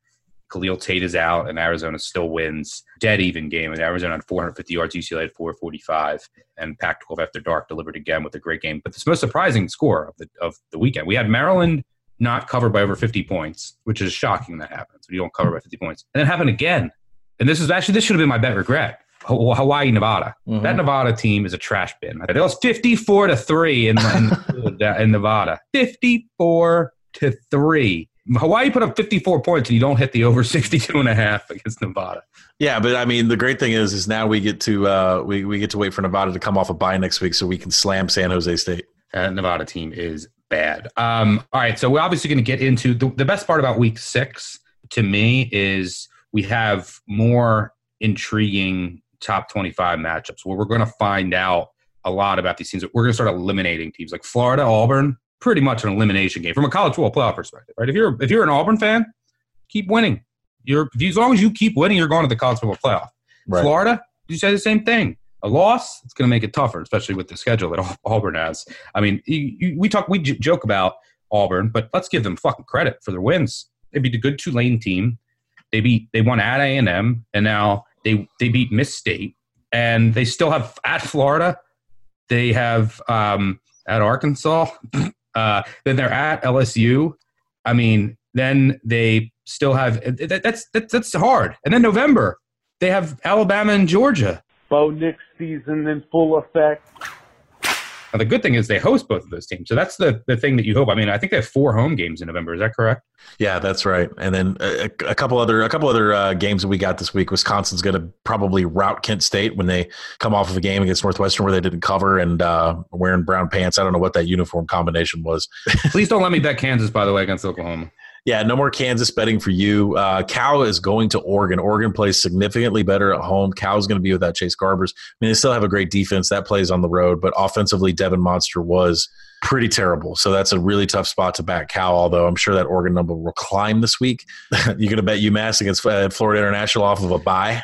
Khalil Tate is out, and Arizona still wins. Dead even game. And Arizona had 450 yards, UCLA had 445, and Pac-12 after dark delivered again with a great game. But the most surprising score of the of the weekend, we had Maryland not covered by over 50 points, which is shocking that happens. You don't cover by 50 points, and it happened again. And this is actually this should have been my bet regret. Hawaii, Nevada. Mm-hmm. That Nevada team is a trash bin. It was 54 to 3 in, in, in Nevada. 54 to 3. Hawaii put up 54 points and you don't hit the over 62 and a half against Nevada. Yeah, but I mean, the great thing is, is now we get to uh, we we get to wait for Nevada to come off a bye next week, so we can slam San Jose State. That Nevada team is bad. Um, all right, so we're obviously going to get into the, the best part about Week Six to me is we have more intriguing top 25 matchups where we're going to find out a lot about these teams. We're going to start eliminating teams like Florida, Auburn, pretty much an elimination game from a college football playoff perspective, right? If you're if you're an Auburn fan, keep winning. You're as long as you keep winning, you're going to the college football playoff. Right. Florida, you say the same thing. A loss, it's going to make it tougher, especially with the schedule that Auburn has. I mean, you, you, we talk, we j- joke about Auburn, but let's give them fucking credit for their wins. They beat a good Tulane team. They beat, they won at A and M, and now they they beat Miss State, and they still have at Florida. They have um, at Arkansas. Uh, then they're at LSU. I mean, then they still have that, that's that's that's hard. And then November they have Alabama and Georgia. Bo Nix season in full effect. Now, the good thing is they host both of those teams, so that's the the thing that you hope. I mean, I think they have four home games in November. Is that correct? Yeah, that's right. And then a, a couple other a couple other uh, games that we got this week. Wisconsin's going to probably rout Kent State when they come off of a game against Northwestern where they didn't cover and uh, wearing brown pants. I don't know what that uniform combination was. Please don't let me bet Kansas, by the way, against Oklahoma. Yeah, no more Kansas betting for you. Uh, Cal is going to Oregon. Oregon plays significantly better at home. Cal's going to be without Chase Garbers. I mean, they still have a great defense that plays on the road, but offensively, Devon Modster was pretty terrible. So that's a really tough spot to back Cal. Although I'm sure that Oregon number will climb this week. You're going to bet UMass against uh, Florida International off of a bye.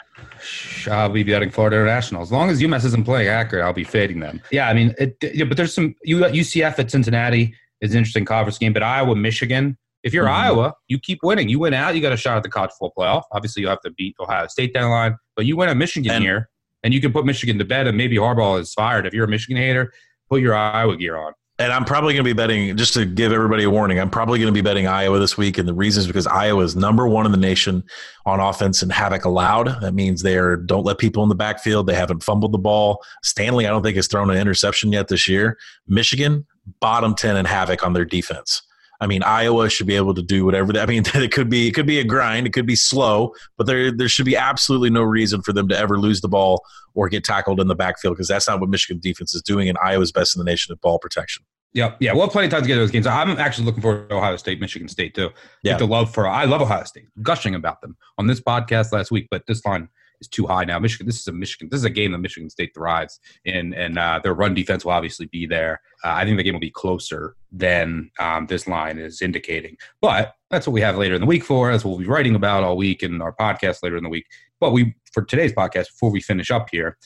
I'll be betting Florida International as long as UMass isn't playing accurate. I'll be fading them. Yeah, I mean, it, yeah, but there's some UCF at Cincinnati is an interesting conference game, but Iowa, Michigan. If you're Mm-hmm. Iowa, you keep winning. You win out, you got a shot at the college football playoff. Obviously, you have to beat Ohio State down the line, but you win at Michigan here, and you can put Michigan to bed, and maybe Harbaugh is fired. If you're a Michigan hater, put your Iowa gear on. And I'm probably going to be betting, just to give everybody a warning, I'm probably going to be betting Iowa this week. And the reason is because Iowa is number one in the nation on offense and havoc allowed. That means they are, don't let people in the backfield. They haven't fumbled the ball. Stanley, I don't think, has thrown an interception yet this year. Michigan, bottom 10 in havoc on their defense. I mean, Iowa should be able to do whatever. They, I mean, it could be it could be a grind, it could be slow, but there there should be absolutely no reason for them to ever lose the ball or get tackled in the backfield because that's not what Michigan defense is doing, and Iowa's best in the nation at ball protection. Yeah, Yeah. We'll have plenty of time to get those games. I'm actually looking forward to Ohio State, Michigan State too. Yeah. The love for I love Ohio State. Gushing about them on this podcast last week, but this line is too high now. Michigan. This is a Michigan. This is a game that Michigan State thrives in, and uh, their run defense will obviously be there. Uh, I think the game will be closer than um, this line is indicating. But that's what we have later in the week for. That's what we'll be writing about all week in our podcast later in the week. But we for today's podcast before we finish up here,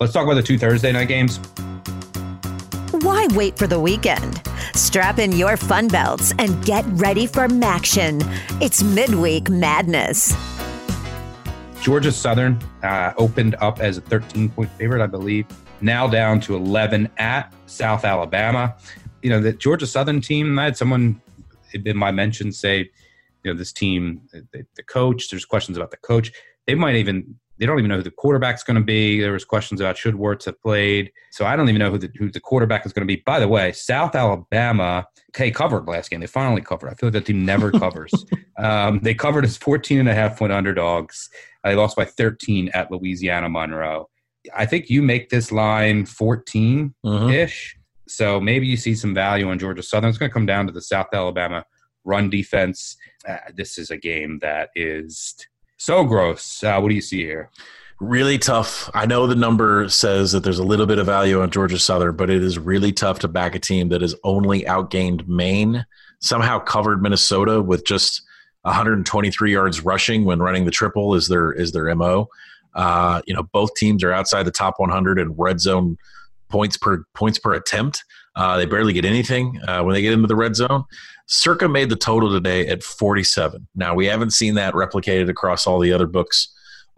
let's talk about the two Thursday night games. Why wait for the weekend? Strap in your fun belts and get ready for MACtion. It's midweek madness. Georgia Southern uh, opened up as a 13 point favorite, I believe. Now down to 11 at South Alabama. You know, the Georgia Southern team, I had someone in my mention say, you know, this team, the, the coach, there's questions about the coach. They might even, they don't even know who the quarterback's going to be. There was questions about should Werts have played. So I don't even know who the, who the quarterback is going to be. By the way, South Alabama, okay, covered last game. They finally covered. I feel like that team never covers. um, they covered as 14 and a half point underdogs. They lost by 13 at Louisiana Monroe. I think you make this line 14 ish. So maybe you see some value on Georgia Southern. It's going to come down to the South Alabama run defense. Uh, this is a game that is so gross. Uh, what do you see here? Really tough. I know the number says that there's a little bit of value on Georgia Southern, but it is really tough to back a team that has only outgained Maine, somehow covered Minnesota with just 123 yards rushing when running the triple is their is their mo. Uh, you know, both teams are outside the top 100 in red zone points per points per attempt. Uh, they barely get anything uh, when they get into the red zone. Circa made the total today at 47. Now, we haven't seen that replicated across all the other books.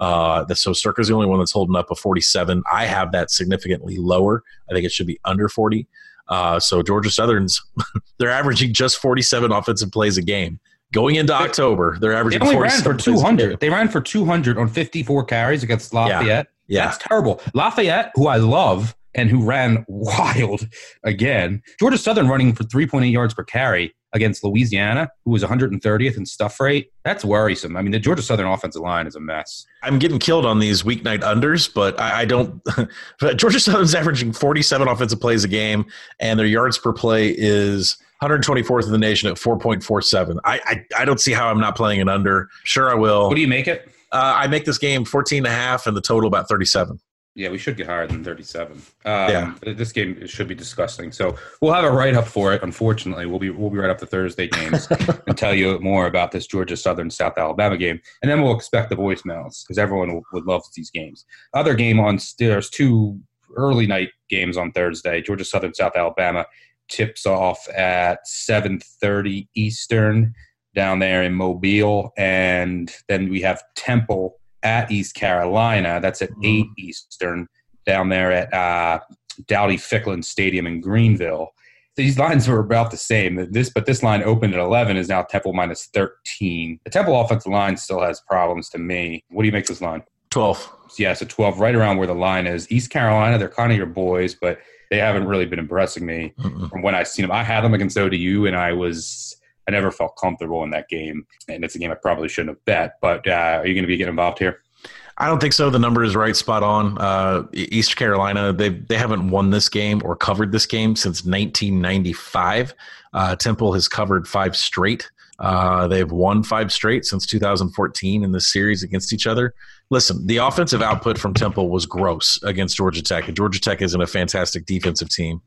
Uh, so Circa's the only one that's holding up a 47. I have that significantly lower. I think it should be under 40. Uh, so Georgia Southern's they're averaging just 47 offensive plays a game. Going into October, they're averaging. They only ran for 47 plays a 200. They ran for 200 on 54 carries against Lafayette. Yeah. That's terrible. Lafayette, who I love and who ran wild again. Georgia Southern running for 3.8 yards per carry against Louisiana, who was 130th in stuff rate. That's worrisome. I mean, the Georgia Southern offensive line is a mess. I'm getting killed on these weeknight unders, but I, I don't. but Georgia Southern's averaging 47 offensive plays a game, and their yards per play is 124th in the nation at 4.47. I, I I don't see how I'm not playing an under. Sure, I will. What do you make it? Uh, I make this game 14 and a half, and the total about 37. Yeah, we should get higher than 37. Um, Yeah. This game should be disgusting. So we'll have a write up for it. Unfortunately, we'll be we'll be right up the Thursday games and tell you more about this Georgia Southern South Alabama game, and then we'll expect the voicemails because everyone would love these games. Other game on there's two early night games on Thursday. Georgia Southern South Alabama tips off at 7:30 Eastern down there in Mobile, and then we have Temple at East Carolina. That's at eight Eastern down there at uh, Dowdy Ficklen Stadium in Greenville. These lines were about the same. This, but this line opened at 11 is now Temple minus 13. The Temple offensive line still has problems to me. What do you make this line? 12. Yeah, so 12, right around where the line is. East Carolina, they're kind of your boys, but they haven't really been impressing me from when I've seen them. I had them against ODU, and I was I never felt comfortable in that game, and it's a game I probably shouldn't have bet. But uh, are you going to be getting involved here? I don't think so. The number is right, spot on. Uh, East Carolina, they they haven't won this game or covered this game since 1995. Uh, Temple has covered five straight. Uh, they've won five straight since 2014 in this series against each other. Listen, the offensive output from Temple was gross against Georgia Tech. And Georgia Tech isn't a fantastic defensive team,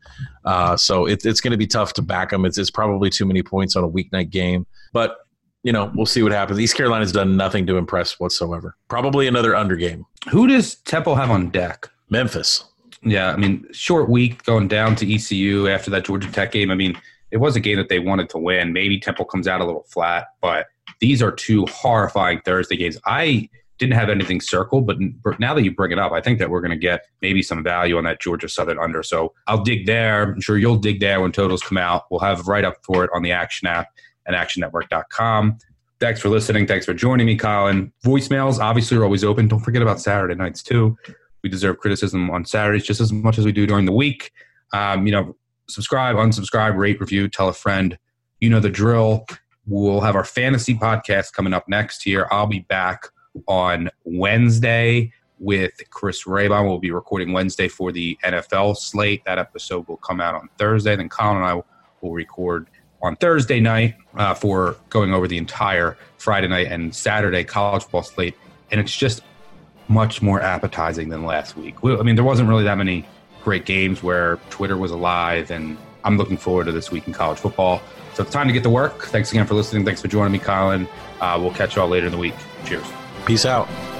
uh, so it, it's going to be tough to back them. It's, it's probably too many points on a weeknight game, but you know we'll see what happens. East Carolina's done nothing to impress whatsoever. Probably another under game. Who does Temple have on deck? Memphis. Yeah, I mean, short week going down to ECU after that Georgia Tech game. I mean, it was a game that they wanted to win. Maybe Temple comes out a little flat, but these are two horrifying Thursday games. I didn't have anything circled, but now that you bring it up, I think that we're going to get maybe some value on that Georgia Southern under. So I'll dig there. I'm sure you'll dig there when totals come out. We'll have right up for it on the Action app and actionnetwork.com. Thanks for listening. Thanks for joining me, Collin. Voicemails obviously are always open. Don't forget about Saturday nights too. We deserve criticism on Saturdays just as much as we do during the week. Um, you know, subscribe, unsubscribe, rate, review, tell a friend. You know the drill. We'll have our fantasy podcast coming up next here. I'll be back on Wednesday with Chris Raybon. We'll be recording Wednesday for the NFL slate. That episode will come out on Thursday. Then Collin and I will record on Thursday night uh, for going over the entire Friday night and Saturday college football slate. And it's just much more appetizing than last week. We, I mean, there wasn't really that many great games where Twitter was alive, and I'm looking forward to this week in college football. So it's time to get to work. Thanks again for listening. Thanks for joining me, Collin. Uh, we'll catch you all later in the week. Cheers. Peace out.